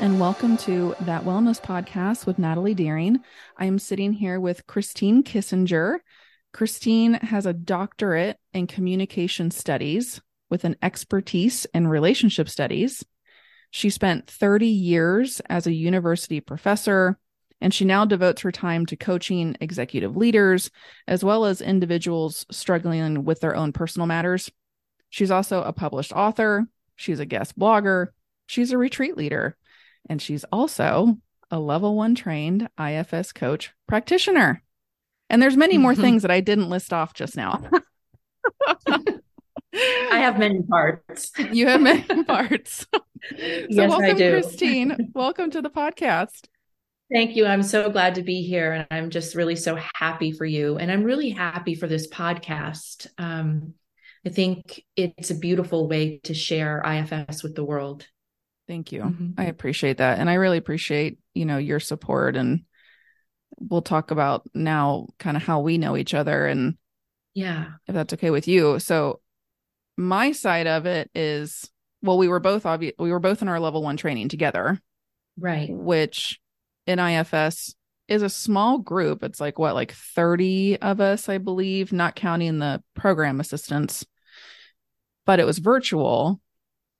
and welcome to That Wellness Podcast with Natalie Deering. I am sitting here with Christine Kiesinger. Christine has a doctorate in communication studies with an expertise in relationship studies. She spent 30 years as a university professor, and she now devotes her time to coaching executive leaders as well as individuals struggling with their own personal matters. She's also a published author, she's a guest blogger, she's a retreat leader, and she's also a level one trained IFS coach practitioner. And there's many more mm-hmm. things that I didn't list off just now. I have many parts. You have many parts. so yes, welcome, I do. Christine. welcome to the podcast. Thank you. I'm so glad to be here. And I'm just really so happy for you. And I'm really happy for this podcast. Um, I think it's a beautiful way to share IFS with the world. Thank you. Mm-hmm. I appreciate that. And I really appreciate, you know, your support and we'll talk about now kind of how we know each other and yeah, if that's okay with you. So my side of it is well, we were both obvious we were both in our level 1 training together. Right. Which in IFS is a small group. It's like what, like 30 of us, I believe, not counting the program assistants. But it was virtual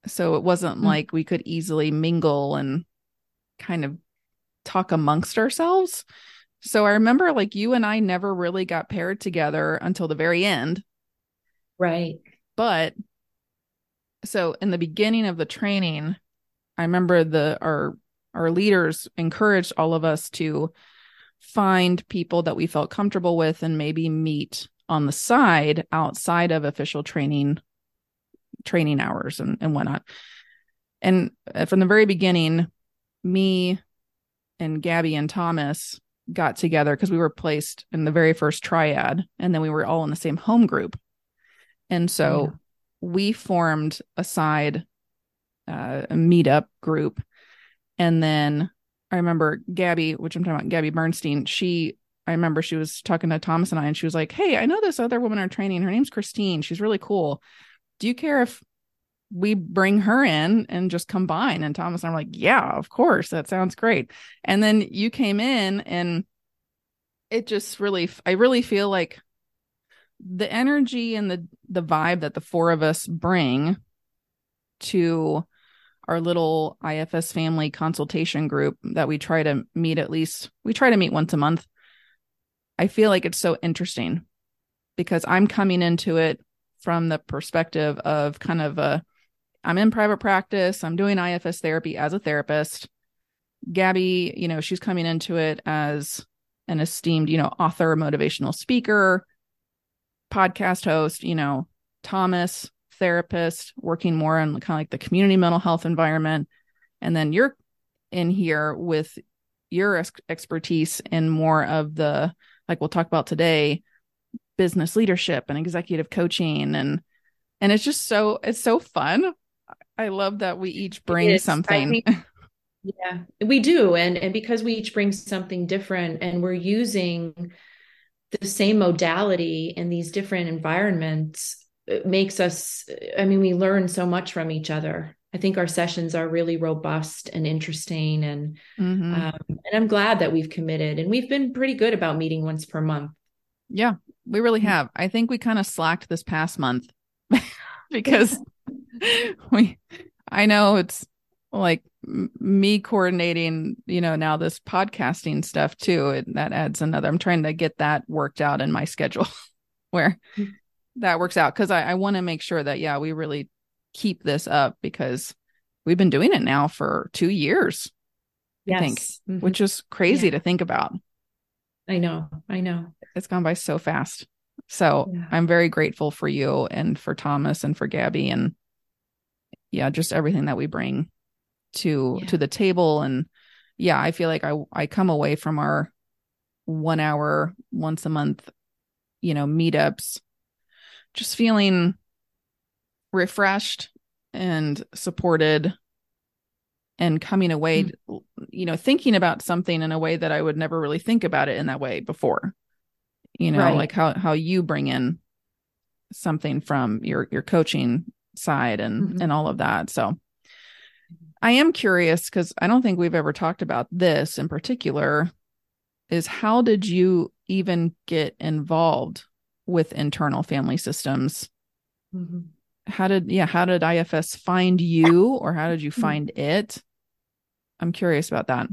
so it wasn't mm-hmm. like we could easily mingle and kind of talk amongst ourselves. So I remember like you and I never really got paired together until the very end. Right. But so in the beginning of the training, I remember the our our leaders encouraged all of us to find people that we felt comfortable with and maybe meet on the side outside of official training training hours and, and whatnot. And uh, from the very beginning, me and Gabby and Thomas got together because we were placed in the very first triad and then we were all in the same home group. And so yeah. we formed a side uh, a meetup group. And then I remember Gabby, which I'm talking about, Gabby Bernstein, she I remember she was talking to Thomas and I, and she was like, Hey, I know this other woman are training. Her name's Christine. She's really cool do you care if we bring her in and just combine? And Thomas and I'm like, yeah, of course. That sounds great. And then you came in and it just really, I really feel like the energy and the, the vibe that the four of us bring to our little IFS family consultation group that we try to meet at least, we try to meet once a month. I feel like it's so interesting because I'm coming into it from the perspective of kind of a I'm in private practice, I'm doing IFS therapy as a therapist. Gabby, you know, she's coming into it as an esteemed, you know, author, motivational speaker, podcast host, you know, Thomas, therapist, working more on kind of like the community mental health environment. And then you're in here with your ex- expertise in more of the, like we'll talk about today, business leadership and executive coaching. And and it's just so it's so fun. I love that we each bring something. think, yeah we do. And and because we each bring something different and we're using the same modality in these different environments it makes us i mean we learn so much from each other. I think our sessions are really robust and interesting and mm-hmm. um, and i'm glad that we've committed and we've been pretty good about meeting once per month. Yeah we really mm. have. I think we kind of slacked this past month because we, I know it's like me coordinating, you know, now this podcasting stuff too. It, that adds another. I'm trying to get that worked out in my schedule where mm. that works out because I, I want to make sure that, yeah, we really keep this up because we've been doing it now for two years. Yes. I think, mm-hmm. which is crazy yeah. to think about. I know. I know it's gone by so fast. So yeah. I'm very grateful for you and for Thomas and for Gabby and yeah, just everything that we bring to yeah. to the table and yeah, I feel like I I come away from our 1 hour once a month, you know, meetups just feeling refreshed and supported and coming away mm-hmm. you know thinking about something in a way that I would never really think about it in that way before you know right. like how how you bring in something from your your coaching side and mm-hmm. and all of that so I am curious because I don't think we've ever talked about this in particular. Is how did you even get involved with internal family systems? Mm-hmm. How did yeah? How did IFS find you, or how did you mm-hmm. find it? I'm curious about that.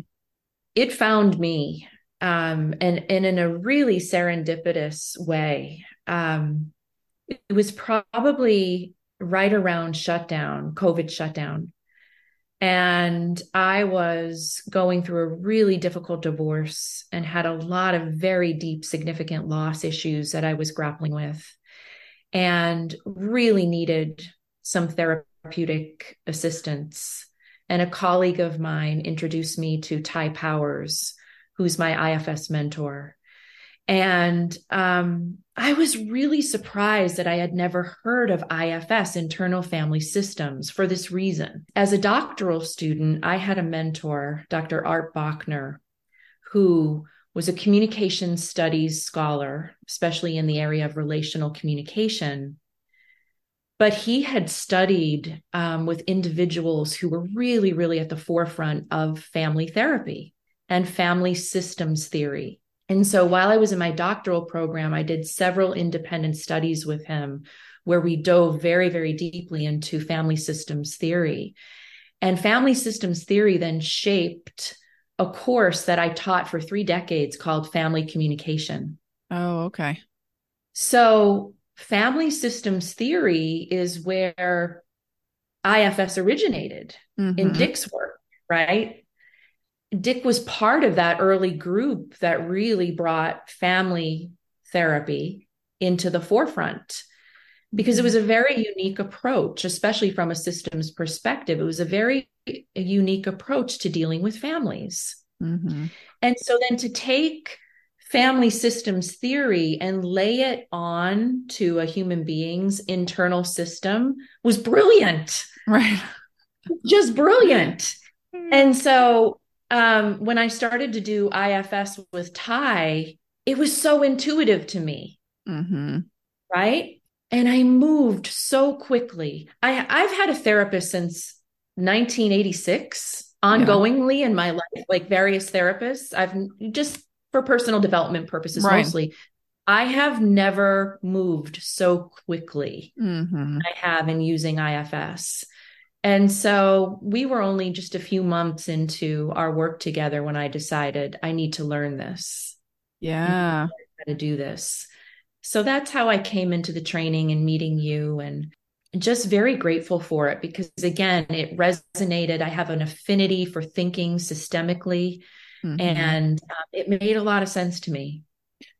It found me, um, and and in a really serendipitous way. Um, it was probably right around shutdown, COVID shutdown. And I was going through a really difficult divorce and had a lot of very deep, significant loss issues that I was grappling with and really needed some therapeutic assistance. And a colleague of mine introduced me to Ty Powers, who's my IFS mentor. And um, I was really surprised that I had never heard of IFS, internal family systems, for this reason. As a doctoral student, I had a mentor, Dr. Art Bochner, who was a communication studies scholar, especially in the area of relational communication. But he had studied um, with individuals who were really, really at the forefront of family therapy and family systems theory and so while I was in my doctoral program, I did several independent studies with him where we dove very, very deeply into family systems theory. And family systems theory then shaped a course that I taught for three decades called family communication. Oh, okay. So, family systems theory is where IFS originated mm-hmm. in Dick's work, right? Dick was part of that early group that really brought family therapy into the forefront because it was a very unique approach, especially from a systems perspective. It was a very unique approach to dealing with families. Mm-hmm. And so then to take family systems theory and lay it on to a human being's internal system was brilliant. Right. Just brilliant. And so um, when I started to do IFS with Ty, it was so intuitive to me. Mm-hmm. Right. And I moved so quickly. I, I've had a therapist since 1986, ongoingly yeah. in my life, like various therapists. I've just for personal development purposes right. mostly. I have never moved so quickly. Mm-hmm. I have in using IFS. And so we were only just a few months into our work together when I decided I need to learn this. Yeah. How to do this. So that's how I came into the training and meeting you and just very grateful for it because again, it resonated. I have an affinity for thinking systemically mm-hmm. and uh, it made a lot of sense to me.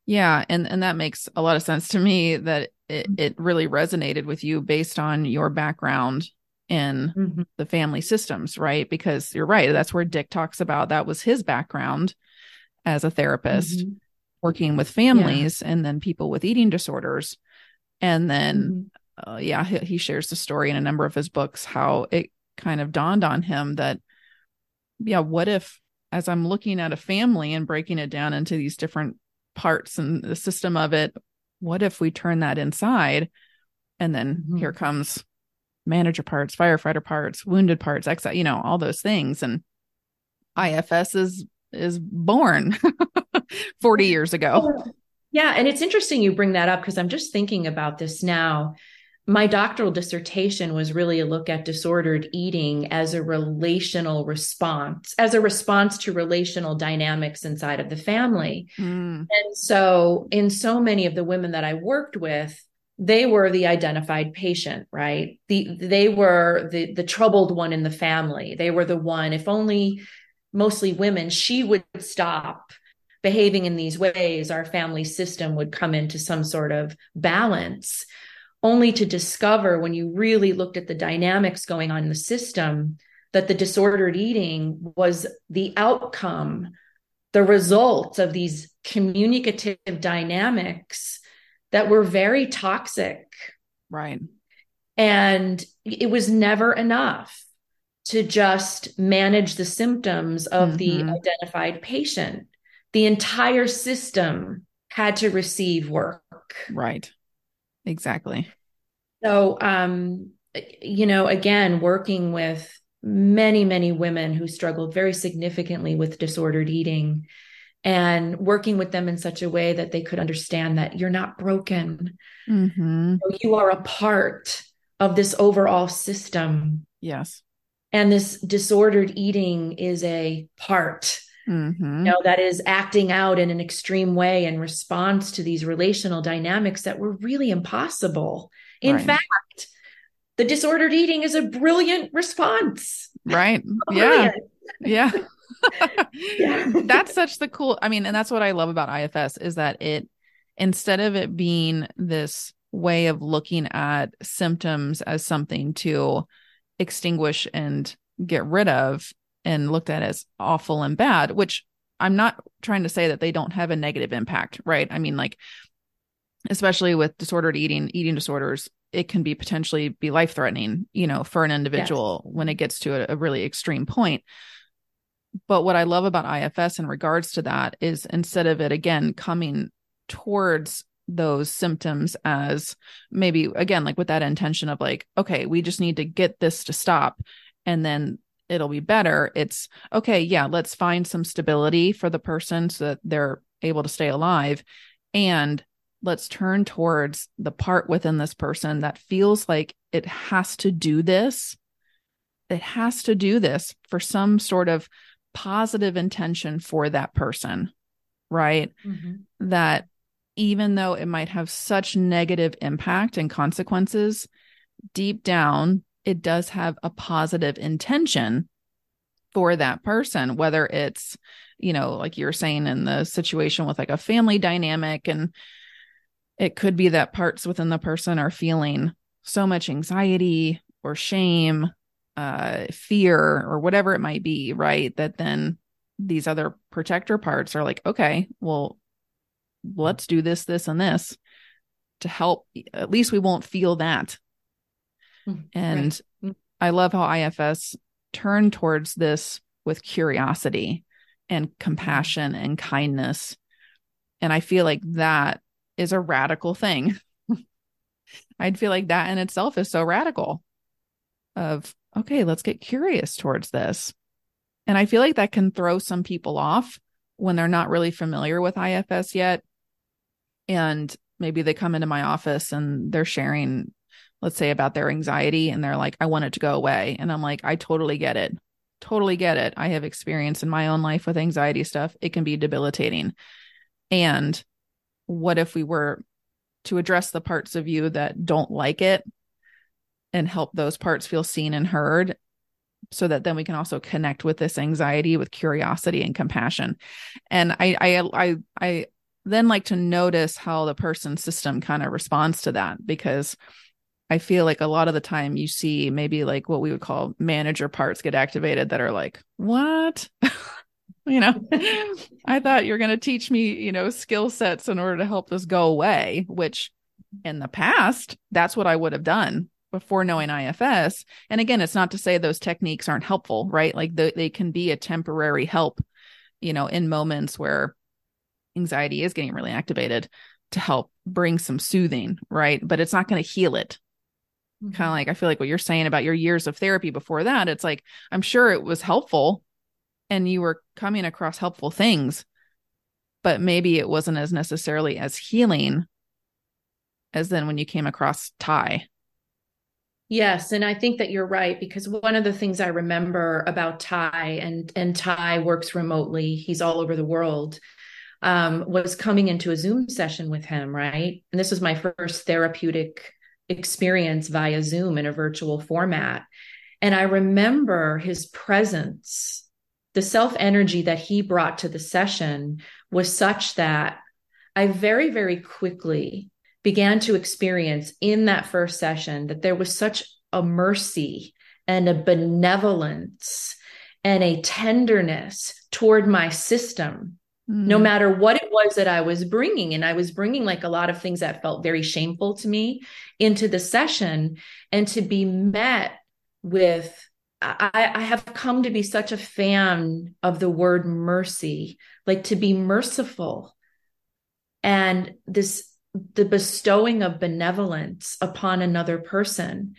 Yeah, and and that makes a lot of sense to me that it, it really resonated with you based on your background in mm-hmm. the family systems, right? Because you're right. That's where Dick talks about that was his background as a therapist mm-hmm. working with families yeah. and then people with eating disorders. And then, mm-hmm. uh, yeah, he, he shares the story in a number of his books how it kind of dawned on him that, yeah, what if as I'm looking at a family and breaking it down into these different parts and the system of it, what if we turn that inside? And then mm-hmm. here comes manager parts, firefighter parts, wounded parts, ex, you know, all those things. And IFS is is born 40 years ago. Yeah, and it's interesting you bring that up because I'm just thinking about this now. My doctoral dissertation was really a look at disordered eating as a relational response, as a response to relational dynamics inside of the family. Mm. And so, in so many of the women that I worked with, they were the identified patient right the they were the the troubled one in the family they were the one if only mostly women she would stop behaving in these ways our family system would come into some sort of balance only to discover when you really looked at the dynamics going on in the system that the disordered eating was the outcome the result of these communicative dynamics that were very toxic. Right. And it was never enough to just manage the symptoms of mm-hmm. the identified patient. The entire system had to receive work. Right. Exactly. So, um, you know, again, working with many, many women who struggled very significantly with disordered eating and working with them in such a way that they could understand that you're not broken. Mm-hmm. You are a part of this overall system. Yes. And this disordered eating is a part. Mm-hmm. You know, that is acting out in an extreme way in response to these relational dynamics that were really impossible. In right. fact, the disordered eating is a brilliant response. Right. yeah. Yeah. yeah. that's such the cool. I mean, and that's what I love about IFS is that it, instead of it being this way of looking at symptoms as something to extinguish and get rid of and looked at as awful and bad, which I'm not trying to say that they don't have a negative impact, right? I mean, like, especially with disordered eating, eating disorders, it can be potentially be life threatening, you know, for an individual yes. when it gets to a, a really extreme point. But what I love about IFS in regards to that is instead of it again coming towards those symptoms as maybe again like with that intention of like okay we just need to get this to stop and then it'll be better it's okay yeah let's find some stability for the person so that they're able to stay alive and let's turn towards the part within this person that feels like it has to do this. It has to do this for some sort of positive intention for that person, right? Mm-hmm. That even though it might have such negative impact and consequences, deep down, it does have a positive intention for that person, whether it's, you know, like you're saying in the situation with like a family dynamic and it could be that parts within the person are feeling so much anxiety or shame, uh, fear, or whatever it might be, right? That then these other protector parts are like, okay, well, let's do this, this, and this to help. At least we won't feel that. Mm-hmm. And right. I love how IFS turn towards this with curiosity and compassion and kindness. And I feel like that is a radical thing. I'd feel like that in itself is so radical of, okay, let's get curious towards this. And I feel like that can throw some people off when they're not really familiar with IFS yet. And maybe they come into my office and they're sharing, let's say, about their anxiety and they're like, I want it to go away. And I'm like, I totally get it. Totally get it. I have experience in my own life with anxiety stuff. It can be debilitating. And what if we were to address the parts of you that don't like it and help those parts feel seen and heard so that then we can also connect with this anxiety with curiosity and compassion and i i i, I then like to notice how the person's system kind of responds to that because I feel like a lot of the time you see maybe like what we would call manager parts get activated that are like, what? you know? I thought you're going to teach me you know skill sets in order to help this go away which in the past that's what i would have done before knowing ifs and again it's not to say those techniques aren't helpful right? Like the, they can be a temporary help you know in moments where anxiety is getting really activated to help bring some soothing right? But it's not going to heal it mm-hmm. kind of like i feel like what you're saying about your years of therapy before that it's like i'm sure it was helpful and you were coming across helpful things but maybe it wasn't as necessarily as healing as then when you came across ty yes and i think that you're right because one of the things i remember about ty and and ty works remotely he's all over the world um, was coming into a zoom session with him right and this was my first therapeutic experience via zoom in a virtual format. And i remember his presence the self energy that he brought to the session was such that I very, very quickly began to experience in that first session that there was such a mercy and a benevolence and a tenderness toward my system mm. no matter what it was that I was bringing. And I was bringing like a lot of things that felt very shameful to me into the session and to be met with I, I have come to be such a fan of the word mercy, like to be merciful and this the bestowing of benevolence upon another person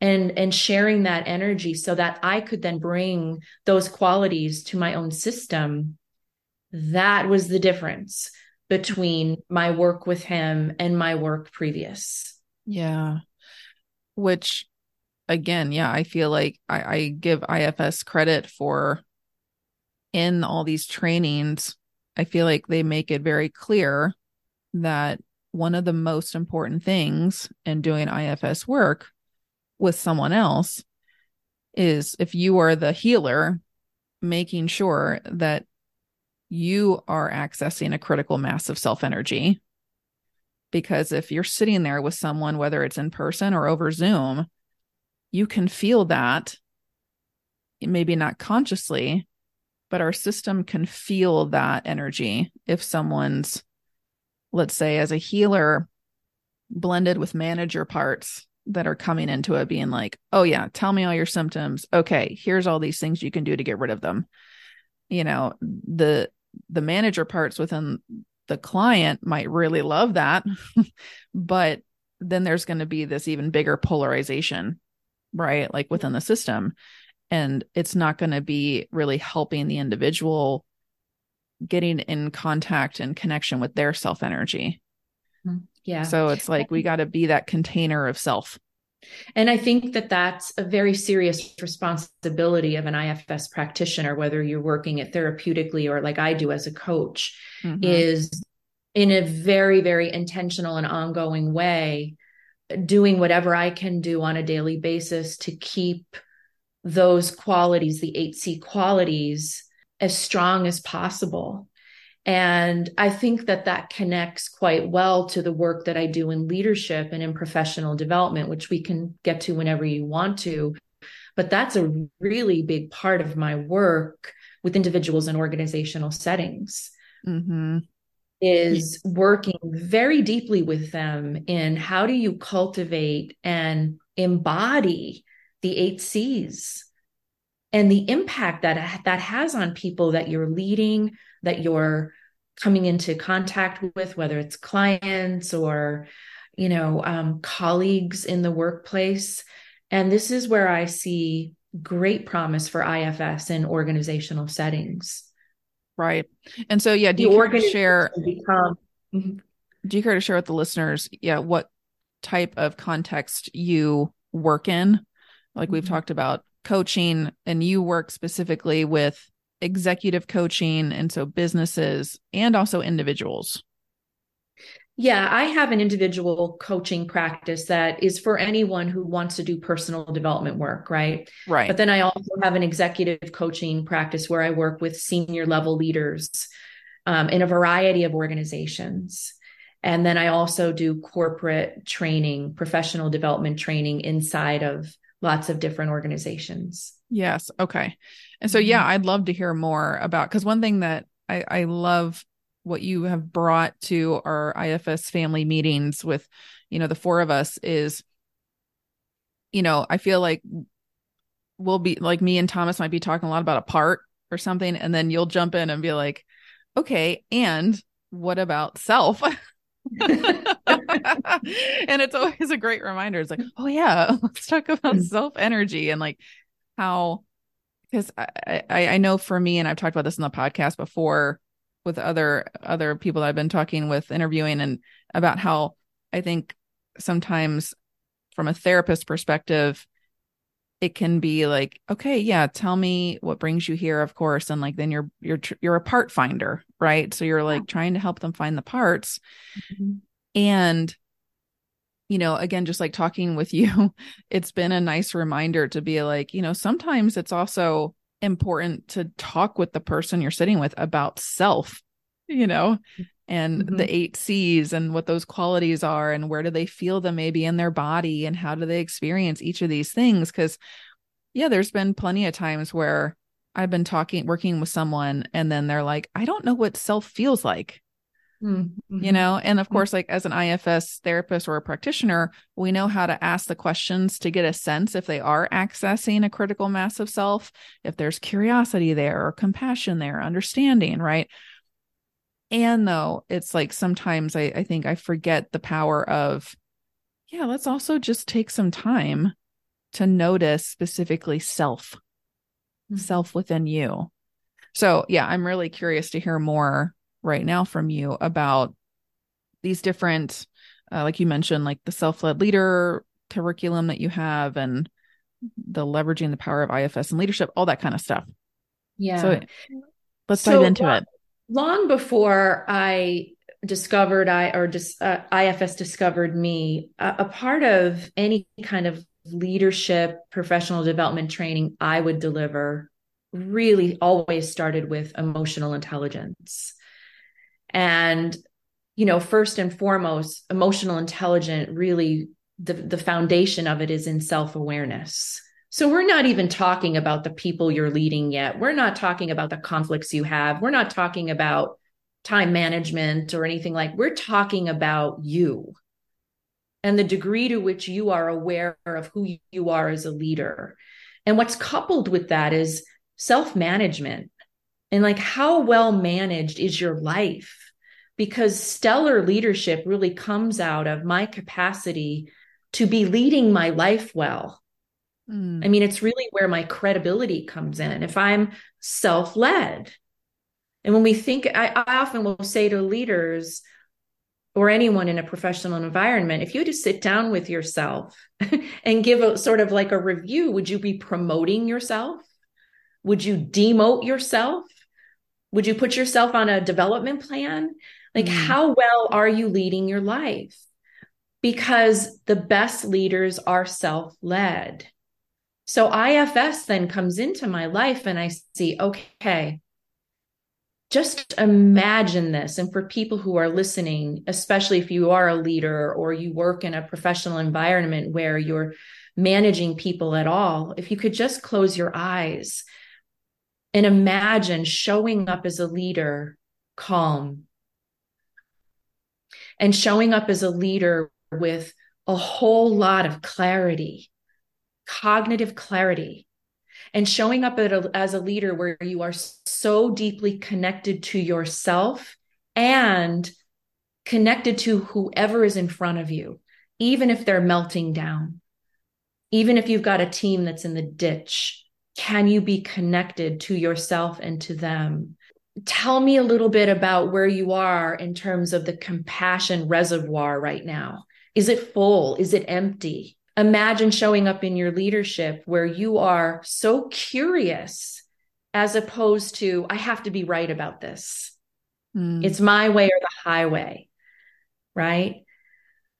and and sharing that energy so that I could then bring those qualities to my own system that was the difference between my work with him and my work previous. Yeah. Which again yeah I feel like I, I give IFS credit for in all these trainings. I feel like they make it very clear that one of the most important things in doing IFS work with someone else is if you are the healer, making sure that you are accessing a critical mass of self energy. Because if you're sitting there with someone, whether it's in person or over Zoom, you can feel that, maybe not consciously, but our system can feel that energy. If someone's let's say as a healer blended with manager parts that are coming into it being like oh yeah tell me all your symptoms. Okay here's all these things you can do to get rid of them. You know the the manager parts within the client might really love that but then there's going to be this even bigger polarization right like within the system and it's not going to be really helping the individual getting in contact and connection with their self energy. Mm-hmm. Yeah. So it's like we got to be that container of self. And I think that that's a very serious responsibility of an IFS practitioner, whether you're working it therapeutically or like I do as a coach, mm-hmm. is in a very, very intentional and ongoing way, doing whatever I can do on a daily basis to keep those qualities, the 8C qualities, as strong as possible. And I think that that connects quite well to the work that I do in leadership and in professional development, which we can get to whenever you want to. But that's a really big part of my work with individuals in organizational settings. Mm-hmm. Is working very deeply with them in how do you cultivate and embody the eight C's and the impact that that has on people that you're leading that you're coming into contact with whether it's clients or you know um, colleagues in the workplace and this is where i see great promise for ifs in organizational settings right and so yeah do you care to share become, mm-hmm. do you care to share with the listeners yeah what type of context you work in like we've mm-hmm. talked about coaching and you work specifically with executive coaching and so businesses and also individuals. Yeah, I have an individual coaching practice that is for anyone who wants to do personal development work, right? Right. But then I also have an executive coaching practice where I work with senior level leaders um, in a variety of organizations. And then I also do corporate training, professional development training inside of lots of different organizations. Yes. Okay. And so, yeah, mm-hmm. I'd love to hear more about because one thing that I, I love what you have brought to our IFS family meetings with, you know, the four of us is, you know, I feel like we'll be like me and Thomas might be talking a lot about a part or something. And then you'll jump in and be like, okay, and what about self? and it's always a great reminder. It's like, oh yeah, let's talk about mm. self energy and like how because I, I I know for me, and I've talked about this in the podcast before with other other people I've been talking with, interviewing, and about how I think sometimes from a therapist perspective, it can be like, okay, yeah, tell me what brings you here, of course, and like then you're you're you're a part finder, right? So you're like trying to help them find the parts, mm-hmm. and you know, again, just like talking with you, it's been a nice reminder to be like, you know, sometimes it's also important to talk with the person you're sitting with about self, you know, and mm-hmm. the eight C's and what those qualities are and where do they feel them maybe in their body and how do they experience each of these things. Cause yeah, there's been plenty of times where I've been talking, working with someone, and then they're like, I don't know what self feels like. Mm-hmm. You know, and of mm-hmm. course, like as an IFS therapist or a practitioner, we know how to ask the questions to get a sense if they are accessing a critical mass of self, if there's curiosity there or compassion there, understanding, right? And though it's like sometimes I, I think I forget the power of, yeah, let's also just take some time to notice specifically self, mm-hmm. self within you. So, yeah, I'm really curious to hear more right now from you about these different, uh, like you mentioned, like the self led leader curriculum that you have and the leveraging the power of IFS and leadership, all that kind of stuff. Yeah. So let's so, dive into long, it. Long before I discovered I or just uh, IFS discovered me, a, a part of any kind of leadership professional development training I would deliver really always started with emotional intelligence. And you know, first and foremost, emotional intelligence really the, the foundation of it is in self-awareness. So we're not even talking about the people you're leading yet. We're not talking about the conflicts you have. We're not talking about time management or anything like. We're talking about you and the degree to which you are aware of who you are as a leader. And what's coupled with that is self-management. And like how well managed is your life? because stellar leadership really comes out of my capacity to be leading my life well. Mm. I mean, it's really where my credibility comes in. If I'm self led, and when we think, I, I, often will say to leaders or anyone in a professional environment, if you just sit down with yourself and give a sort of like a review, would you be promoting yourself? Would you demote yourself? Would you put yourself on a development plan? Like, mm. how well are you leading your life? Because the best leaders are self led. So IFS then comes into my life and I see, okay, just imagine this. And for people who are listening, especially if you are a leader or you work in a professional environment where you're managing people at all, if you could just close your eyes and imagine showing up as a leader calm, and showing up as a leader with a whole lot of clarity, cognitive clarity, and showing up as a leader where you are so deeply connected to yourself and connected to whoever is in front of you, even if they're melting down, even if you've got a team that's in the ditch. Can you be connected to yourself and to them? tell me a little bit about where you are in terms of the compassion reservoir right now. Is it full? Is it empty? Imagine showing up in your leadership where you are so curious as opposed to, I have to be right about this. Mm. It's my way or the highway, right?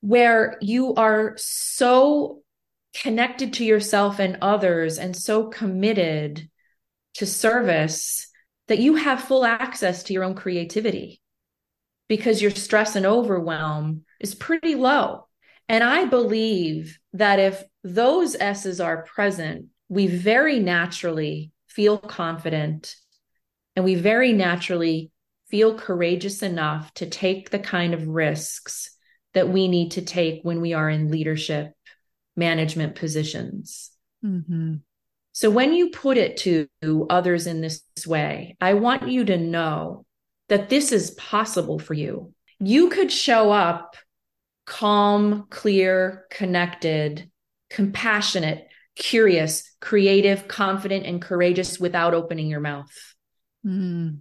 Where you are so connected to yourself and others and so committed to service that you have full access to your own creativity because your stress and overwhelm is pretty low. And I believe that if those S's are present, we very naturally feel confident and we very naturally feel courageous enough to take the kind of risks that we need to take when we are in leadership management positions. Mm-hmm. So when you put it to others in this way, I want you to know that this is possible for you. You could show up calm, clear, connected, compassionate, curious, creative, confident, and courageous without opening your mouth. Mm.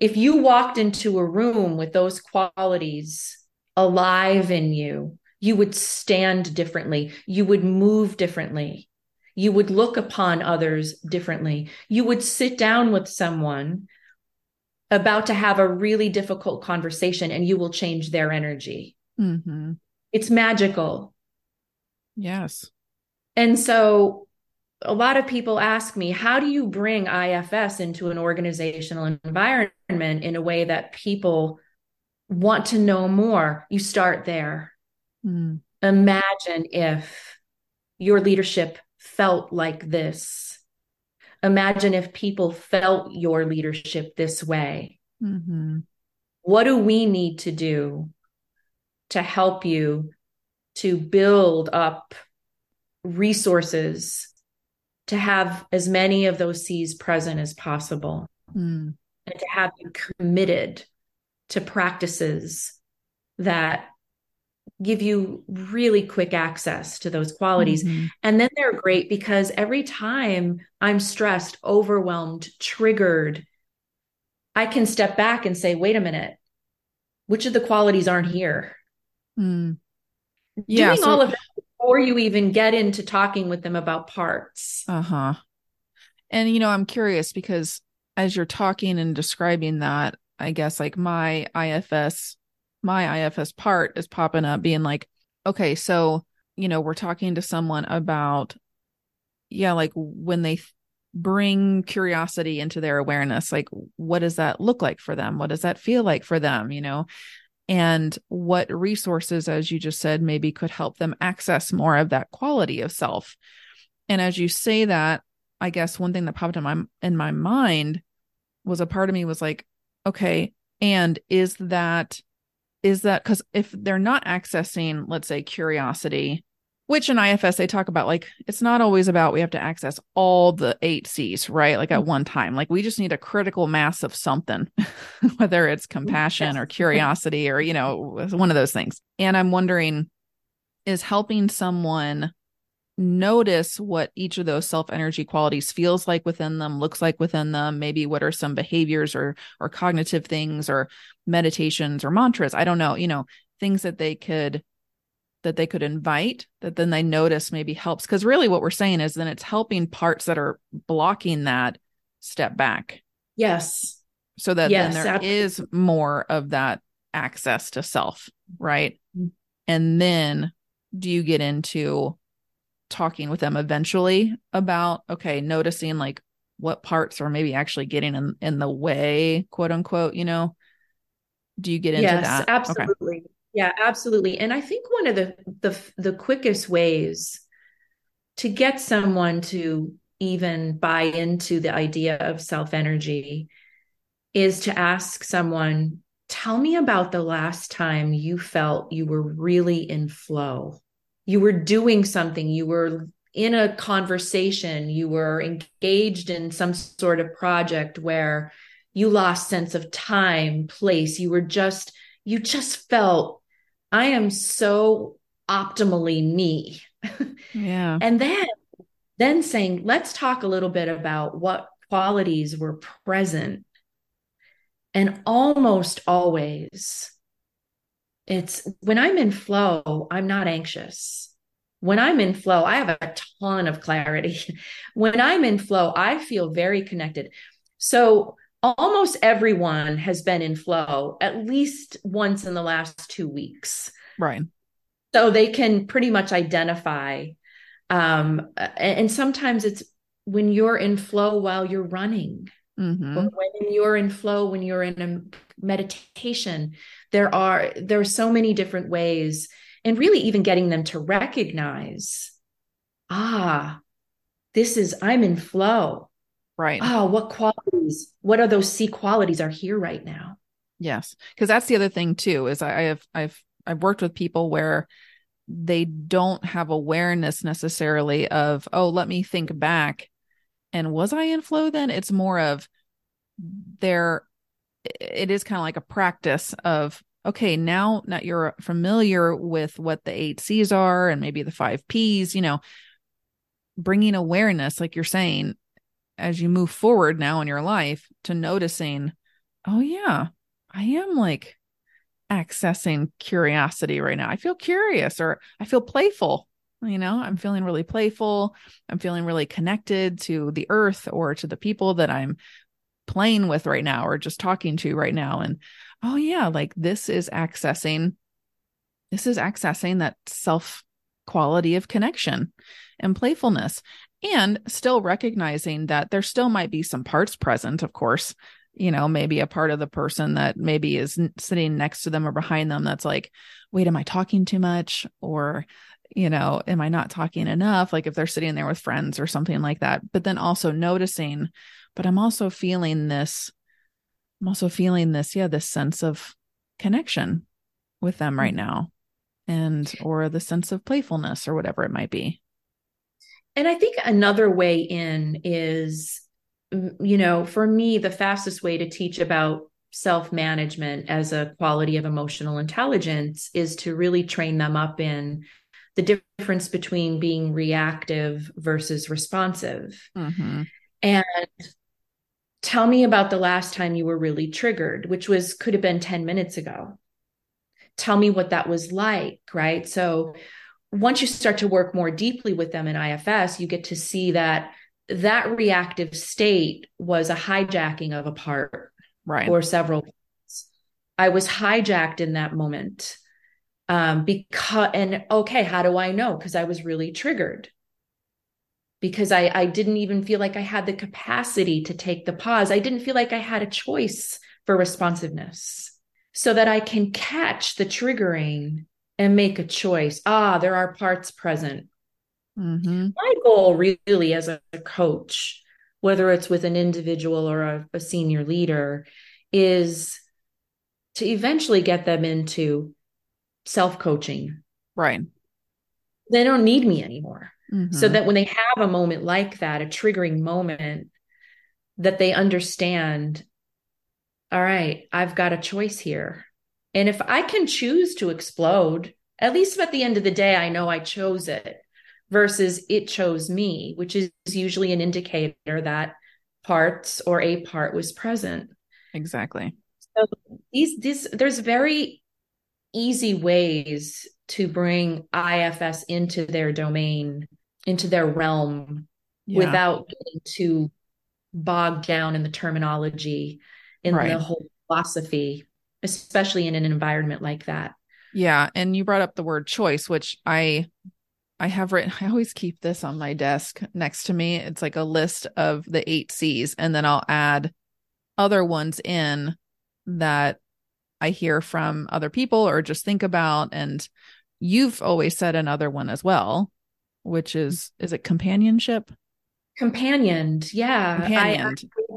If you walked into a room with those qualities alive in you, you would stand differently, you would move differently. You would look upon others differently. You would sit down with someone about to have a really difficult conversation and you will change their energy. Mm-hmm. It's magical. Yes. And so a lot of people ask me, how do you bring IFS into an organizational environment in a way that people want to know more? You start there. Mm. Imagine if your leadership felt like this. Imagine if people felt your leadership this way. Mm-hmm. What do we need to do to help you to build up resources to have as many of those C's present as possible mm. and to have you committed to practices that give you really quick access to those qualities. Mm-hmm. And then they're great because every time I'm stressed, overwhelmed, triggered, I can step back and say, wait a minute, which of the qualities aren't here? Mm. Yeah, Doing so- all of that before you even get into talking with them about parts. Uh huh. And, you know, I'm curious because as you're talking and describing that, I guess like my IFS my IFS part is popping up being like, okay, so, you know, we're talking to someone about, yeah, like when they bring curiosity into their awareness, like what does that look like for them? What does that feel like for them? You know, and what resources, as you just said, maybe could help them access more of that quality of self. And as you say that, I guess one thing that popped in my in my mind was a part of me was like, okay, and is that is that because if they're not accessing, let's say, curiosity, which in IFS they talk about, like, it's not always about we have to access all the eight C's, right? Like at mm-hmm. one time, like we just need a critical mass of something, whether it's compassion or curiosity or, you know, one of those things. And I'm wondering, is helping someone notice what each of those self energy qualities feels like within them looks like within them. Maybe what are some behaviors or or cognitive things or meditations or mantras? I don't know you know things that they could that they could invite that then they notice maybe helps. Because really what we're saying is then it's helping parts that are blocking that step back. Yes. So that yes, then there absolutely. is more of that access to self right? Mm-hmm. and then do you get into talking with them eventually about okay noticing like what parts are maybe actually getting in in the way quote unquote you know do you get into that? yes, that absolutely okay. yeah absolutely and i think one of the the the quickest ways to get someone to even buy into the idea of self energy is to ask someone tell me about the last time you felt you were really in flow you were doing something, you were in a conversation, you were engaged in some sort of project where you lost sense of time, place, you were just you just felt I am so optimally me. Yeah. and then then saying, let's talk a little bit about what qualities were present. And almost always it's when I'm in flow, I'm not anxious. When I'm in flow, I have a ton of clarity. when I'm in flow, I feel very connected. So almost everyone has been in flow at least once in the last two weeks. Right. So they can pretty much identify. Um, and sometimes it's when you're in flow while you're running. Mm-hmm. When you're in flow, when you're in a meditation, there are there are so many different ways, and really even getting them to recognize, ah, this is I'm in flow. Right. Oh, what qualities? What are those C qualities are here right now? Yes, because that's the other thing too. Is I have I've I've worked with people where they don't have awareness necessarily of oh let me think back and was I in flow then? It's more of there it is kind of like a practice of okay, now that you're familiar with what the eight C's are and maybe the five P's, you know, bringing awareness, like you're saying, as you move forward now in your life to noticing, oh, yeah, I am like accessing curiosity right now. I feel curious or I feel playful you know i'm feeling really playful i'm feeling really connected to the earth or to the people that i'm playing with right now or just talking to right now and oh yeah like this is accessing this is accessing that self quality of connection and playfulness and still recognizing that there still might be some parts present of course you know maybe a part of the person that maybe is sitting next to them or behind them that's like wait am i talking too much or you know, am I not talking enough? Like if they're sitting there with friends or something like that. But then also noticing, but I'm also feeling this, I'm also feeling this, yeah, this sense of connection with them right mm-hmm. now and or the sense of playfulness or whatever it might be. And I think another way in is, you know, for me, the fastest way to teach about self management as a quality of emotional intelligence is to really train them up in the difference between being reactive versus responsive. Mm-hmm. And tell me about the last time you were really triggered, which was could have been 10 minutes ago. Tell me what that was like, right? So once you start to work more deeply with them in IFS, you get to see that that reactive state was a hijacking of a part right or several i was hijacked in that moment um because and okay how do i know because i was really triggered because i i didn't even feel like i had the capacity to take the pause i didn't feel like i had a choice for responsiveness so that i can catch the triggering and make a choice ah there are parts present Mm-hmm. My goal, really, as a coach, whether it's with an individual or a, a senior leader, is to eventually get them into self coaching. Right. They don't need me anymore. Mm-hmm. So that when they have a moment like that, a triggering moment, that they understand, all right, I've got a choice here. And if I can choose to explode, at least at the end of the day, I know I chose it versus it chose me, which is usually an indicator that parts or a part was present. Exactly. So these these there's very easy ways to bring IFS into their domain, into their realm yeah. without getting too bogged down in the terminology, in right. the whole philosophy, especially in an environment like that. Yeah. And you brought up the word choice, which I I have written, I always keep this on my desk next to me. It's like a list of the eight C's, and then I'll add other ones in that I hear from other people or just think about. And you've always said another one as well, which is, is it companionship? Companioned. Yeah. Companioned. I,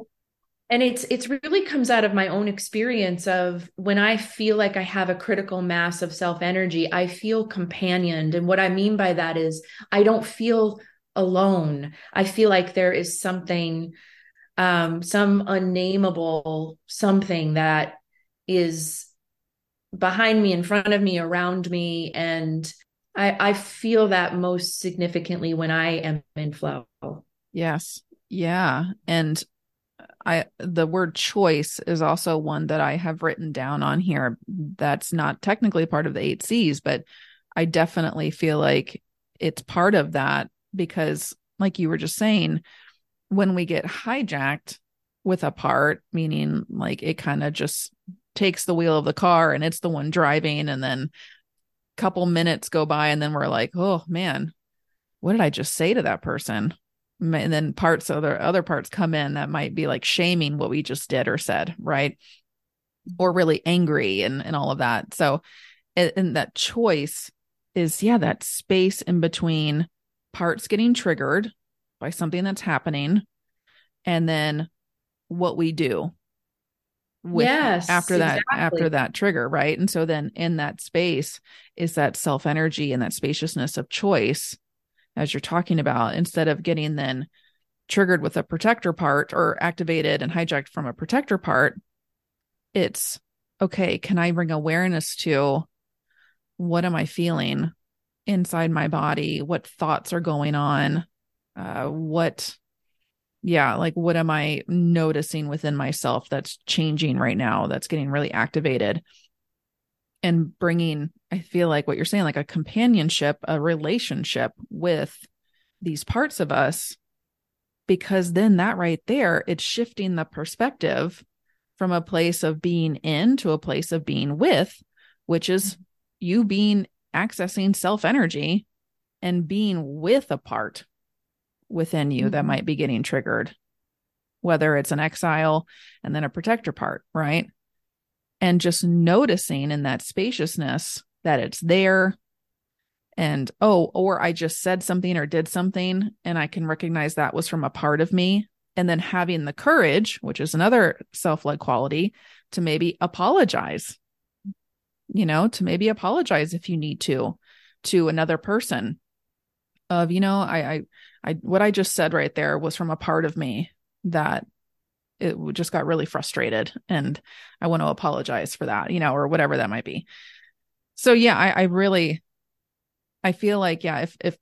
and it's it's really comes out of my own experience of when i feel like i have a critical mass of self energy i feel companioned and what i mean by that is i don't feel alone i feel like there is something um some unnameable something that is behind me in front of me around me and i i feel that most significantly when i am in flow yes yeah and I the word choice is also one that I have written down on here. That's not technically part of the eight C's, but I definitely feel like it's part of that because, like you were just saying, when we get hijacked with a part, meaning like it kind of just takes the wheel of the car and it's the one driving, and then couple minutes go by, and then we're like, oh man, what did I just say to that person? and then parts other other parts come in that might be like shaming what we just did or said right? Or really angry and and all of that. So and, and that choice is yeah that space in between parts getting triggered by something that's happening and then what we do with yes, after that exactly. after that trigger right and so then in that space is that self energy and that spaciousness of choice as you're talking about, instead of getting then triggered with a protector part or activated and hijacked from a protector part, it's okay, can I bring awareness to what am I feeling inside my body? What thoughts are going on? Uh, what, yeah, like what am I noticing within myself that's changing right now, that's getting really activated? and bringing i feel like what you're saying like a companionship a relationship with these parts of us because then that right there it's shifting the perspective from a place of being in to a place of being with which is you being accessing self energy and being with a part within you mm-hmm. that might be getting triggered whether it's an exile and then a protector part right and just noticing in that spaciousness that it's there and oh or i just said something or did something and i can recognize that was from a part of me and then having the courage which is another self-led quality to maybe apologize you know to maybe apologize if you need to to another person of you know i i, I what i just said right there was from a part of me that it just got really frustrated and I want to apologize for that, you know, or whatever that might be. So yeah, I, I really I feel like, yeah, if if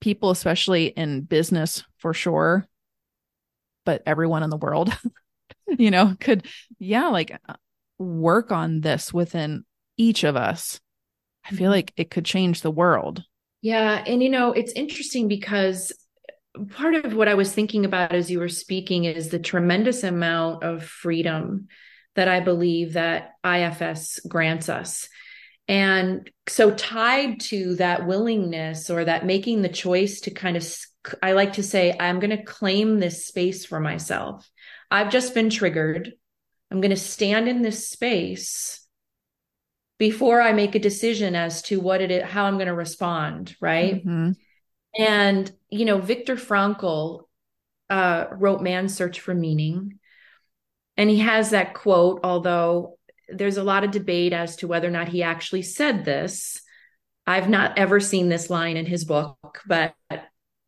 people, especially in business for sure, but everyone in the world, you know, could, yeah, like uh, work on this within each of us. I feel mm-hmm. like it could change the world. Yeah. And, you know, it's interesting because part of what I was thinking about as you were speaking is the tremendous amount of freedom that I believe that IFS grants us. And so, tied to that willingness or that making the choice to kind of, I like to say, I'm going to claim this space for myself. I've just been triggered. I'm going to stand in this space before I make a decision as to what it is, how I'm going to respond. Right. Mm-hmm. And, you know, Viktor Frankl uh, wrote Man's Search for Meaning. And he has that quote, although there's a lot of debate as to whether or not he actually said this. I've not ever seen this line in his book, but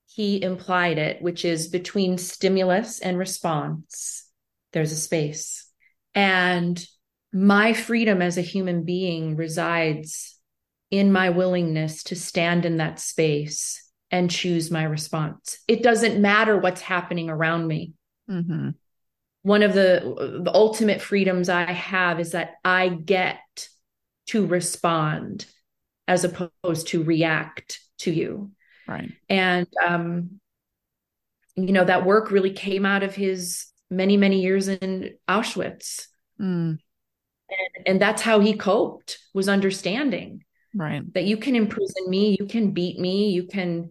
he implied it, which is between stimulus and response, there's a space. And my freedom as a human being resides in my willingness to stand in that space and choose my response. It doesn't matter what's happening around me. Mm-hmm one of the the ultimate freedoms I have is that I get to respond as opposed to react to you. Right. And um you know that work really came out of his many many years in Auschwitz. Mm. And, and that's how he coped was understanding right. that you can imprison me you can beat me you can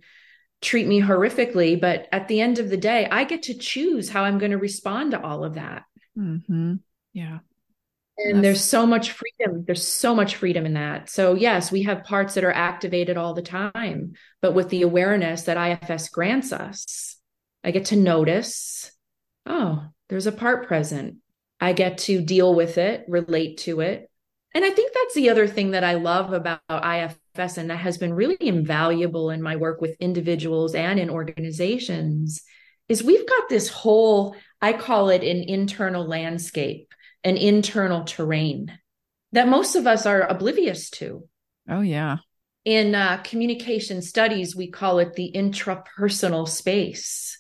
treat me horrifically but at the end of the day i get to choose how i'm going to respond to all of that. Mm-hmm. yeah. And That's... there's so much freedom there's so much freedom in that. So yes we have parts that are activated all the time but with the awareness that ifs grants us i get to notice oh there's a part present i get to deal with it relate to it and I think that's the other thing that I love about IFS and that has been really invaluable in my work with individuals and in organizations is we've got this whole, I call it an internal landscape, an internal terrain that most of us are oblivious to. Oh, yeah. In uh, communication studies, we call it the intrapersonal space,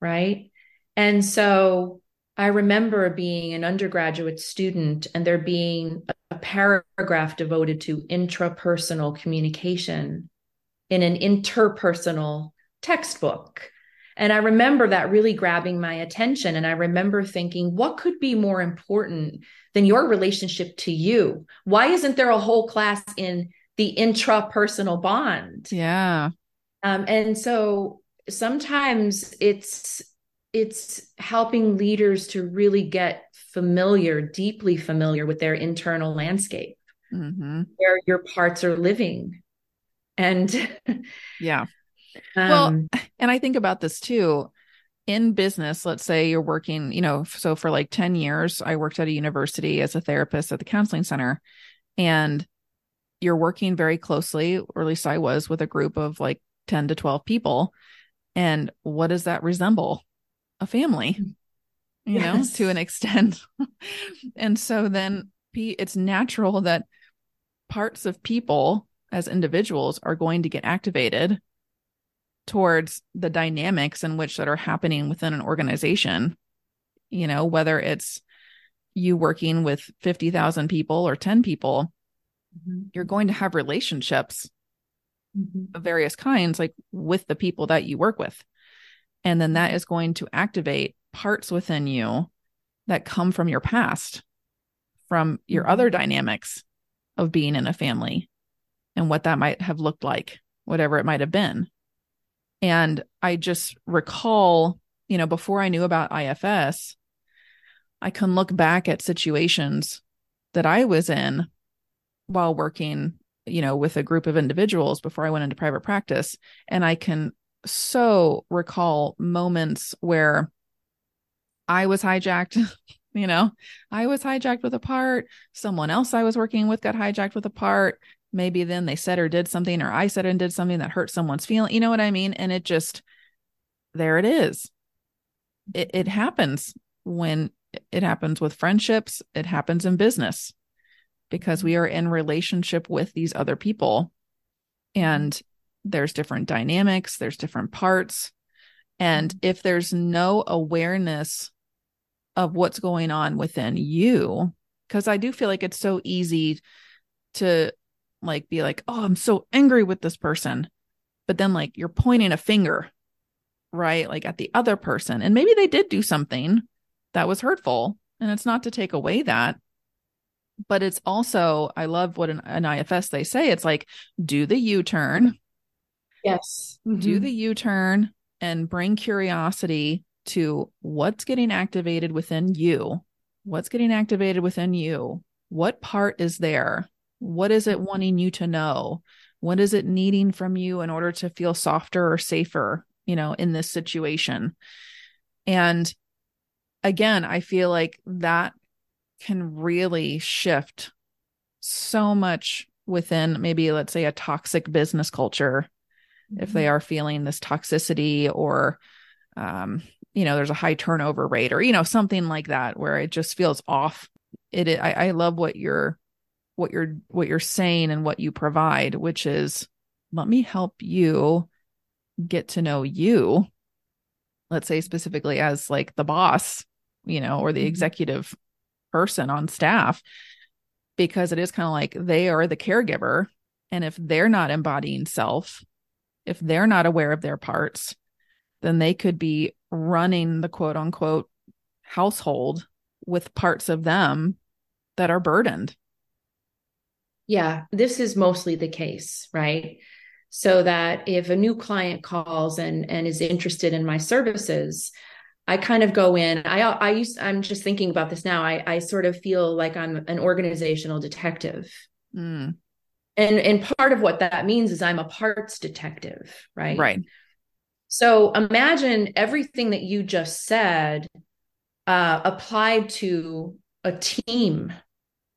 right? And so I remember being an undergraduate student and there being a paragraph devoted to intrapersonal communication in an interpersonal textbook. And I remember that really grabbing my attention. And I remember thinking, what could be more important than your relationship to you? Why isn't there a whole class in the intrapersonal bond? Yeah. Um, and so sometimes it's it's helping leaders to really get familiar, deeply familiar with their internal landscape, mm-hmm. where your parts are living. And yeah. Um, well, and I think about this too. In business, let's say you're working, you know, so for like 10 years, I worked at a university as a therapist at the counseling center. And you're working very closely, or at least I was, with a group of like 10 to 12 people. And what does that resemble? A family, you yes. know, to an extent. and so then it's natural that parts of people as individuals are going to get activated towards the dynamics in which that are happening within an organization you know whether it's you working with 50,000 people or 10 people mm-hmm. you're going to have relationships mm-hmm. of various kinds like with the people that you work with and then that is going to activate parts within you that come from your past, from your mm-hmm. other dynamics of being in a family and what that might have looked like, whatever it might have been. And I just recall, you know, before I knew about IFS, I can look back at situations that I was in while working, you know, with a group of individuals before I went into private practice. And I can so recall moments where I was hijacked, you know, I was hijacked with a part, someone else I was working with got hijacked with a part. Maybe then they said or did something, or I said and did something that hurt someone's feeling. You know what I mean? And it just, there it is. It, it happens when it happens with friendships, it happens in business because we are in relationship with these other people and there's different dynamics, there's different parts. And mm-hmm. if there's no awareness of what's going on within you, because I do feel like it's so easy to like be like, oh, I'm so angry with this person. But then like you're pointing a finger, right? Like at the other person. And maybe they did do something that was hurtful. And it's not to take away that. But it's also, I love what an, an IFS they say. It's like, do the U turn. Yes. Mm-hmm. Do the U turn and bring curiosity to what's getting activated within you. What's getting activated within you? What part is there? What is it wanting you to know? What is it needing from you in order to feel softer or safer, you know, in this situation? And again, I feel like that can really shift so much within maybe, let's say, a toxic business culture. Mm-hmm. If they mm-hmm. are feeling this toxicity or, um, you know, there's a high turnover rate or, you know, something like that where it just feels off. It, I, I love what you're, what you're, what you're saying and what you provide, which is let me help you get to know you. Let's say specifically as like the boss you know, or the mm-hmm. executive person on staff, because it is kind of like they are the caregiver. And if they're not embodying self, if they're not aware of their parts, then they could be running the quote unquote household with parts of them that are burdened. Yeah, this is mostly the case, right? So that if a new client calls and and is interested in my services, I kind of go in. I I used. I'm just thinking about this now. I I sort of feel like I'm an organizational detective, mm. And and part of what that means is I'm a parts detective, right? Right. So imagine everything that you just said uh, applied to a team.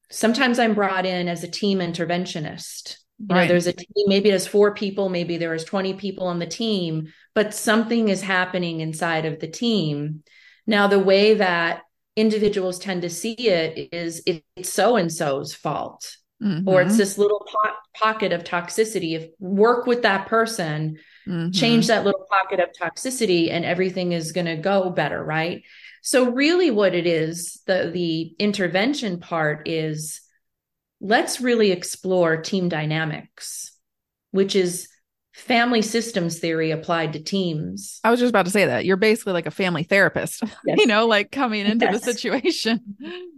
Sometimes I'm brought in as a team interventionist. You right. know, there's a team, maybe there's four people, maybe there's 20 people on the team, but something is happening inside of the team. Now, the way that individuals tend to see it is it's so and so's fault, mm-hmm. or it's this little po- pocket of toxicity. If work with that person, mm-hmm. change that little pocket of toxicity, and everything is going to go better, right? So, really, what it is, the the intervention part is let's really explore team dynamics, which is family systems theory applied to teams. I was just about to say that. You're basically like a family therapist, yes. you know, like coming into yes. the situation.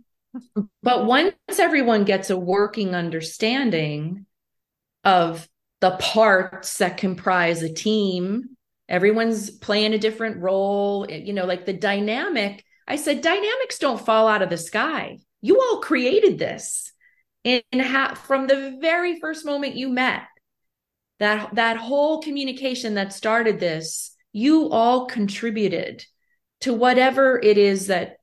But once everyone gets a working understanding of the parts that comprise a team, everyone's playing a different role, you know, like the dynamic. I said, dynamics don't fall out of the sky. You all created this in from the very first moment you met that that whole communication that started this you all contributed to whatever it is that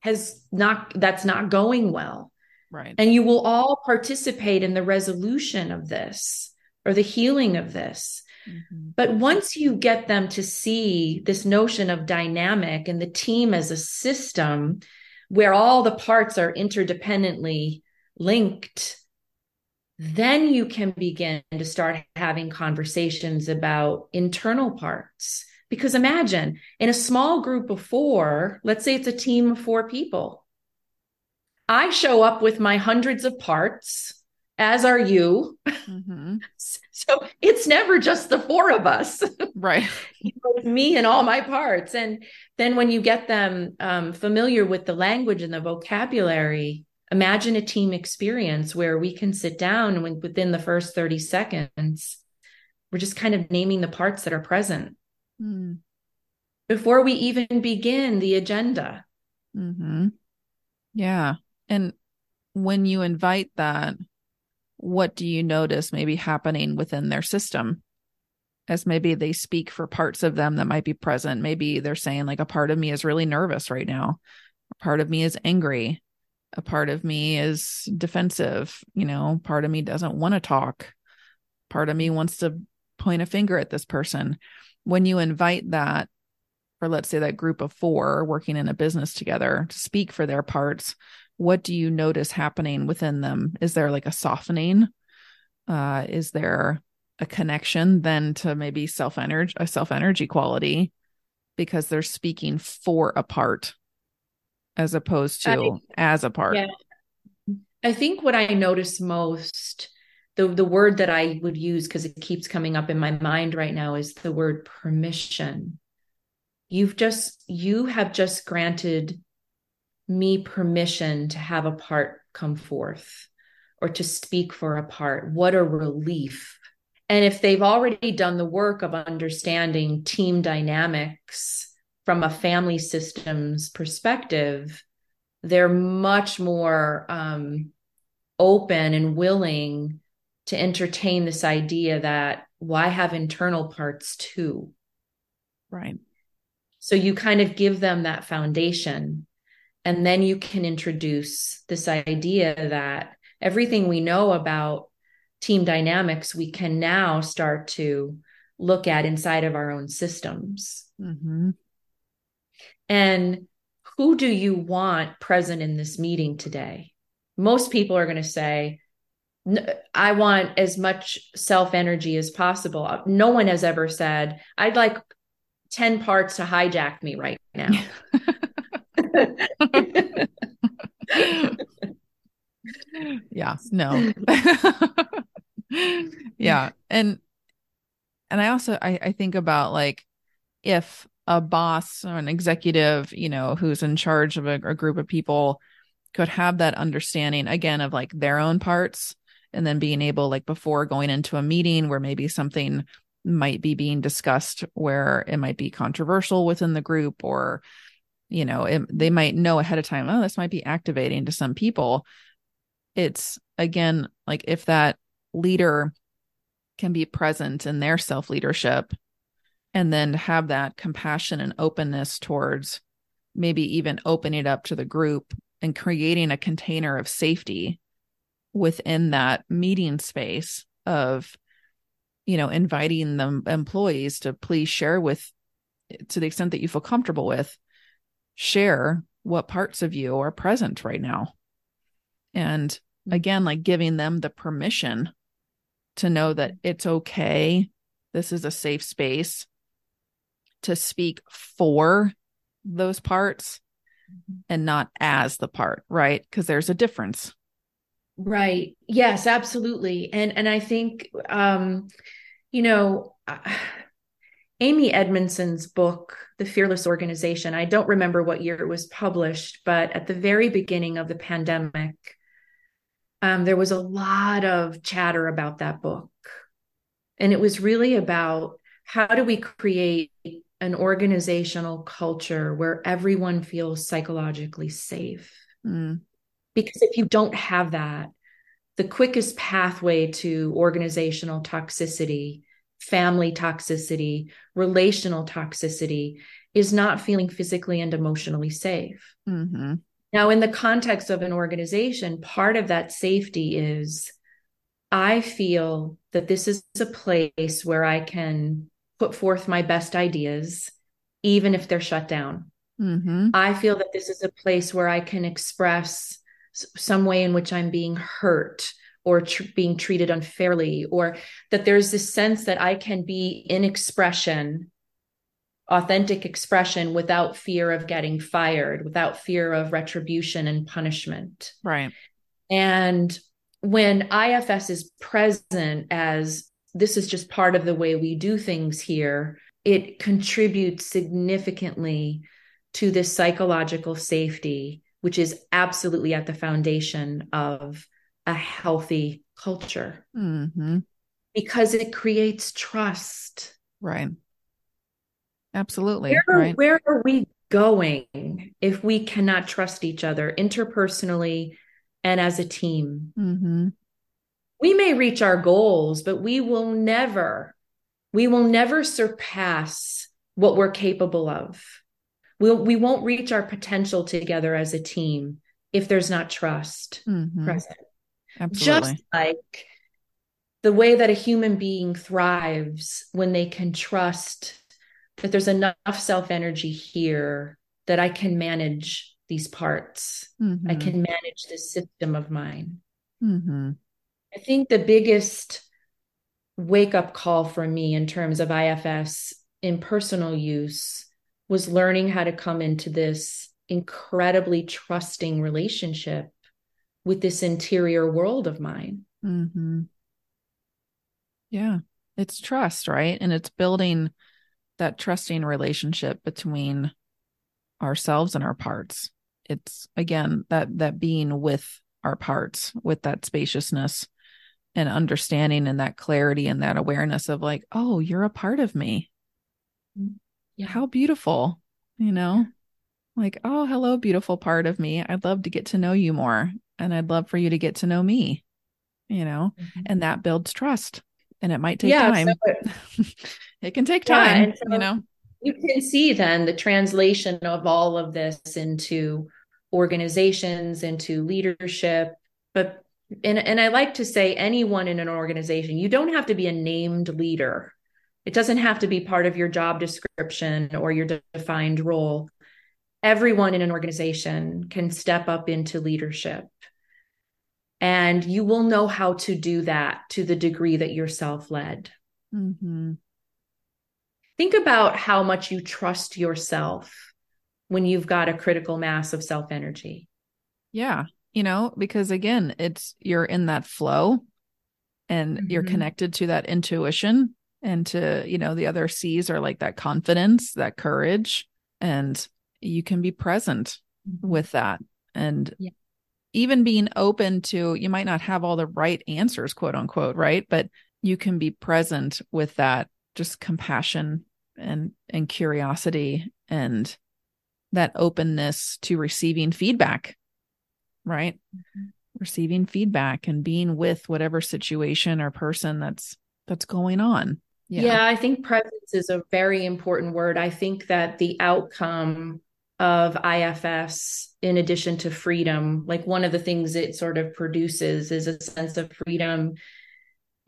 has not that's not going well right and you will all participate in the resolution of this or the healing of this mm-hmm. but once you get them to see this notion of dynamic and the team as a system where all the parts are interdependently linked then you can begin to start having conversations about internal parts. Because imagine in a small group of four, let's say it's a team of four people. I show up with my hundreds of parts, as are you. Mm-hmm. So it's never just the four of us. Right. me and all my parts. And then when you get them um, familiar with the language and the vocabulary, imagine a team experience where we can sit down and within the first 30 seconds we're just kind of naming the parts that are present mm. before we even begin the agenda. Mm-hmm. yeah. And when you invite that what do you notice maybe happening within their system? As maybe they speak for parts of them that might be present. Maybe they're saying like a part of me is really nervous right now. A part of me is angry. A part of me is defensive you know? Part of me doesn't want to talk. Part of me wants to point a finger at this person when you invite that or let's say that group of four working in a business together to speak for their parts what do you notice happening within them? Is there like a softening? Uh is there a connection then to maybe self energy a self energy quality because they're speaking for a part as opposed to I, as a part? Yeah. i think what i notice most the the word that i would use because it keeps coming up in my mind right now is the word permission. You've just you have just granted me permission to have a part come forth or to speak for a part. What a relief. And if they've already done the work of understanding team dynamics from a family systems perspective they're much more um, open and willing to entertain this idea that why well, have internal parts too right so you kind of give them that foundation. And then you can introduce this idea that everything we know about team dynamics, we can now start to look at inside of our own systems. Mm-hmm. And who do you want present in this meeting today? Most people are going to say, I want as much self energy as possible. No one has ever said, I'd like 10 parts to hijack me right now. yeah, no. yeah. And and I also I, I think about like if a boss or an executive, you know, who's in charge of a, a group of people could have that understanding again of like their own parts and then being able like before going into a meeting where maybe something might be being discussed where it might be controversial within the group or you know it, they might know ahead of time oh this might be activating to some people. It's again like if that leader can be present in their self leadership and then have that compassion and openness towards maybe even opening it up to the group and creating a container of safety within that meeting space of you know, inviting the employees to please share with, to the extent that you feel comfortable with, share what parts of you are present right now. And mm-hmm. again, like giving them the permission to know that it's okay. This is a safe space to speak for those parts mm-hmm. and not as the part, right? Because there's a difference. Right. Yes, absolutely. And and I think um you know, Amy Edmondson's book, The Fearless Organization, I don't remember what year it was published, but at the very beginning of the pandemic, um, there was a lot of chatter about that book. And it was really about how do we create an organizational culture where everyone feels psychologically safe? Mm. Because if you don't have that, the quickest pathway to organizational toxicity, family toxicity, relational toxicity is not feeling physically and emotionally safe. Mm-hmm. Now, in the context of an organization, part of that safety is I feel that this is a place where I can put forth my best ideas, even if they're shut down. Mm-hmm. I feel that this is a place where I can express some way in which I'm being hurt or tr- being treated unfairly, or that there's this sense that I can be in expression, authentic expression, without fear of getting fired, without fear of retribution and punishment. Right. And when IFS is present as this is just part of the way we do things here, it contributes significantly to this psychological safety which is absolutely at the foundation of a healthy culture mm-hmm. because it creates trust. Right. Absolutely. Where, right. where are we going if we cannot trust each other interpersonally and as a team? Mm-hmm. We may reach our goals, but we will never, we will never surpass what we're capable of we'll we won't reach our potential together as a team if there's not trust mm-hmm. present Absolutely. just like the way that a human being thrives when they can trust that there's enough self energy here that I can manage these parts. Mm-hmm. I can manage this system of mine. Mm-hmm. I think the biggest wake up call for me in terms of IFS in personal use was learning how to come into this incredibly trusting relationship with this interior world of mine. Mm-hmm. Yeah, it's trust, right? And it's building that trusting relationship between ourselves and our parts. It's again that that being with our parts, with that spaciousness and understanding and that clarity and that awareness of like, oh, you're a part of me. Yeah. How beautiful, you know? Like, oh, hello, beautiful part of me. I'd love to get to know you more. And I'd love for you to get to know me, you know? Mm-hmm. And that builds trust. And it might take yeah, time. So it, it, can take time, yeah, so you know? You can see then the translation of all of this into organizations, into leadership. But and, and I like to say anyone in an organization, you don't have to be a named leader. It doesn't have to be part of your job description or your defined role. Everyone in an organization can step up into leadership. And you will know how to do that to the degree that you're self led. Mm-hmm. Think about how much you trust yourself when you've got a critical mass of self energy. Yeah. You know, because again, it's you're in that flow and mm-hmm. you're connected to that intuition and to, you know, the other C's are like that confidence, that courage, and you can be present mm-hmm. with that. And yeah. even being open to, you might not have all the right answers, quote unquote, right? But you can be present with that just compassion and and curiosity and that openness to receiving feedback, right? Mm-hmm. Receiving feedback and being with whatever situation or person that's that's going on. Yeah. yeah, I think presence is a very important word. I think that the outcome of IFS, in addition to freedom, like one of the things it sort of produces is a sense of freedom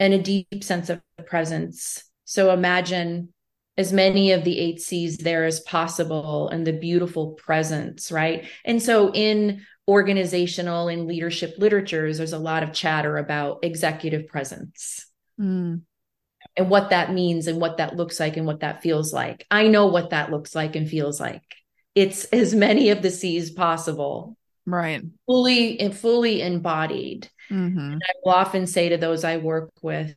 and a deep sense of presence. So imagine as many of the eight C's there as possible and the beautiful presence, right? And so in organizational and leadership literatures, there's a lot of chatter about executive presence. Mm. And what that means and what that looks like and what that feels like. I know what that looks like and feels like. It's as many of the C's possible. Right. Fully and fully embodied. Mm-hmm. And I will often say to those I work with,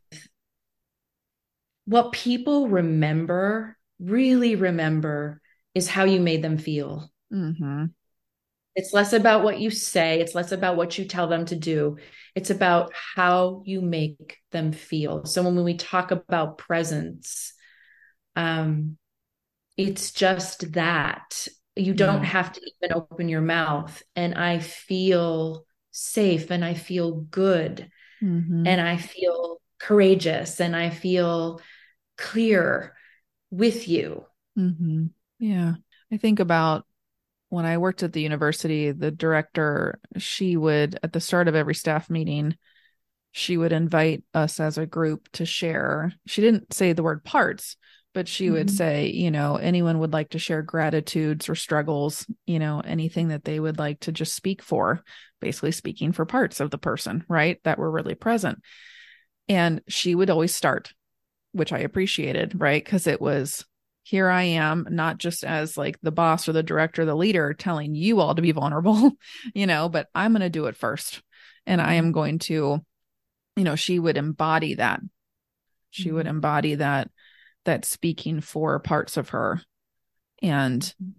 what people remember, really remember, is how you made them feel. Mm-hmm. It's less about what you say, it's less about what you tell them to do. It's about how you make them feel. So when we talk about presence, um, it's just that you don't yeah. have to even open your mouth. And I feel safe and I feel good mm-hmm. and I feel courageous and I feel clear with you. Mm-hmm. Yeah. I think about when I worked at the university, the director, she would, at the start of every staff meeting, she would invite us as a group to share. She didn't say the word parts, but she mm-hmm. would say, you know, anyone would like to share gratitudes or struggles, you know, anything that they would like to just speak for, basically speaking for parts of the person, right? That were really present. And she would always start which I appreciated, right? Because it was here I am, not just as like the boss or the director, the leader telling you all to be vulnerable, you know, but I'm going to do it first. And I am going to, you know, she would embody that. She mm-hmm. would embody that, that speaking for parts of her. And, mm-hmm.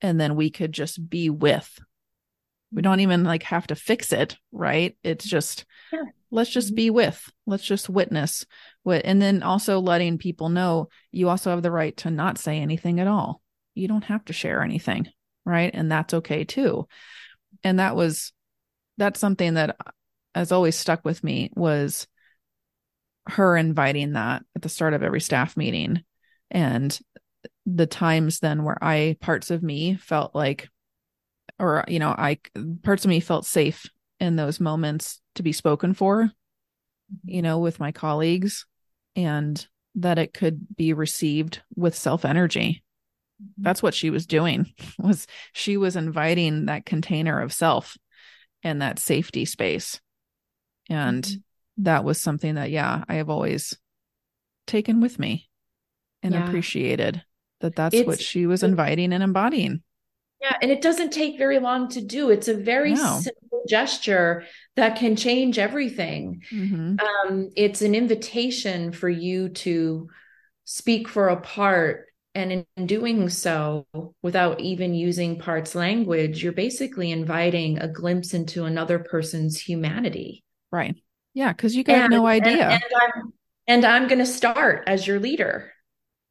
and then we could just be with. We don't even like have to fix it, right? It's just, sure. let's just mm-hmm. be with, let's just witness what and then also letting people know you also have the right to not say anything at all. You don't have to share anything right? And that's okay too. And that was that's something that has always stuck with me was her inviting that at the start of every staff meeting. And the times then where i parts of me felt like or you know i parts of me felt safe in those moments to be spoken for you know with my colleagues and that it could be received with self energy. Mm-hmm. That's what she was doing was she was inviting that container of self and that safety space. And mm-hmm. that was something that yeah, I have always taken with me and yeah. appreciated that that's it's, what she was inviting and embodying. Yeah, and it doesn't take very long to do. It's a very no. simple gesture that can change everything. Mm-hmm. Um, it's an invitation for you to speak for a part. And in doing so, without even using parts language, you're basically inviting a glimpse into another person's humanity. Right. Yeah. Cause you got and, no idea. And, and I'm, and I'm going to start as your leader.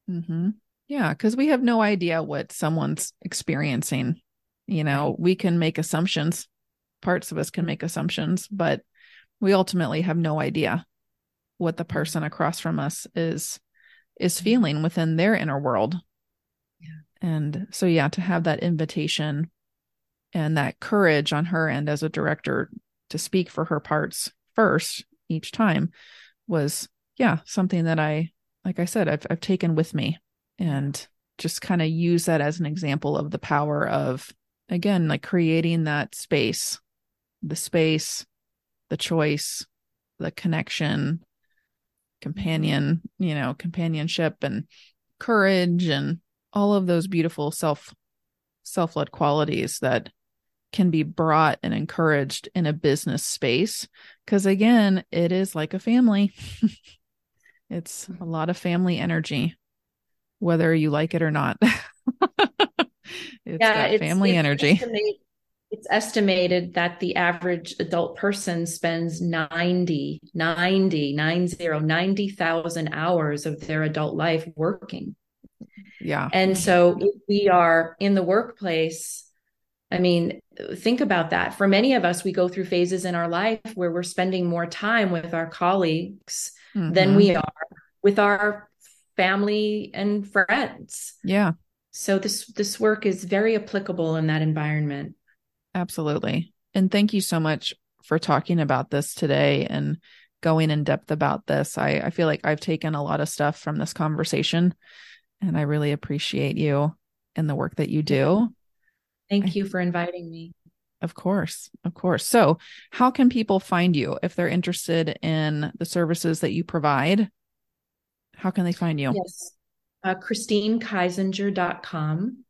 Mm-hmm. Yeah. Cause we have no idea what someone's experiencing. You know, we can make assumptions parts of us can make assumptions, but we ultimately have no idea what the person across from us is is mm-hmm. feeling within their inner world. Yeah. And so yeah, to have that invitation and that courage on her end as a director to speak for her parts first each time was yeah, something that I like I said I've I've taken with me and just kind of use that as an example of the power of again like creating that space the space, the choice, the connection, companion, you know, companionship and courage and all of those beautiful self self-led qualities that can be brought and encouraged in a business space. Because again it is like a family. It's a lot of family energy whether you like it or not it's yeah, got family it's energy it's estimated that the average adult person spends 90 90 90 90,000 hours of their adult life working. Yeah. And so if we are in the workplace, I mean, think about that. For many of us, we go through phases in our life where we're spending more time with our colleagues mm-hmm. than we are with our family and friends. Yeah. So this this work is very applicable in that environment. Absolutely. And thank you so much for talking about this today and going in depth about this. I, I feel like I've taken a lot of stuff from this conversation and I really appreciate you and the work that you do. Thank you for inviting me. Of course. Of course. So, how can people find you if they're interested in the services that you provide? How can they find you? Yes. Uh, ChristineKiesinger.com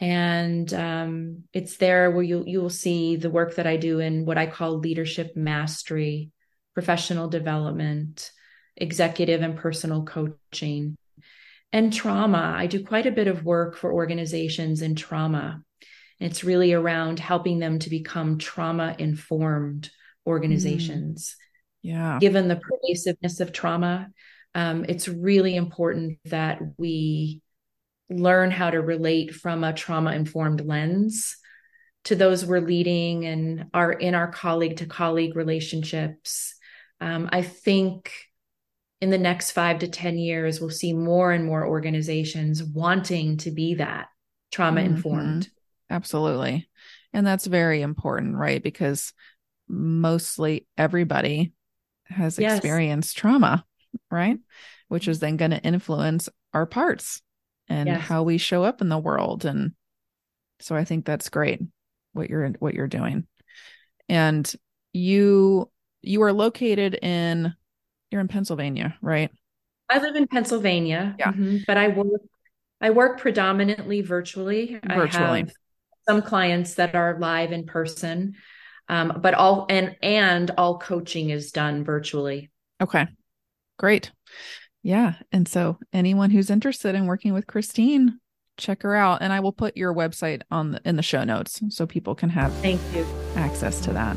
and um, it's there where you you will see the work that I do in what I call leadership mastery, professional development, executive and personal coaching, and trauma. I do quite a bit of work for organizations in trauma. it's really around helping them to become trauma informed organizations. Mm. Yeah. Given the pervasiveness of trauma, um, it's really important that we learn how to relate from a trauma informed lens to those we're leading and are in our colleague to colleague relationships. Um, I think in the next five to 10 years, we'll see more and more organizations wanting to be that trauma informed. Mm-hmm. Absolutely. And that's very important, right? Because mostly everybody has yes. experienced trauma, right? Which is then going to influence our parts and yes. how we show up in the world. And so i think that's great what you're what you're doing. And you you are located in you're in pennsylvania right? I live in pennsylvania. Yeah. Mm-hmm, but i work i work predominantly virtually. Virtually. some clients that are live in person um, but all and and all coaching is done virtually. Okay great yeah. And so anyone who's interested in working with Christine, check her out. And I will put your website on the, in the show notes so people can have thank you access to that.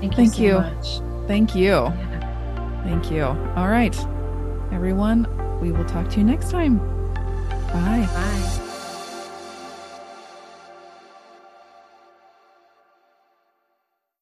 Thank you. Thank so you. Much. Thank you. Yeah. Thank you. All right. Everyone, we will talk to you next time. Bye. Bye.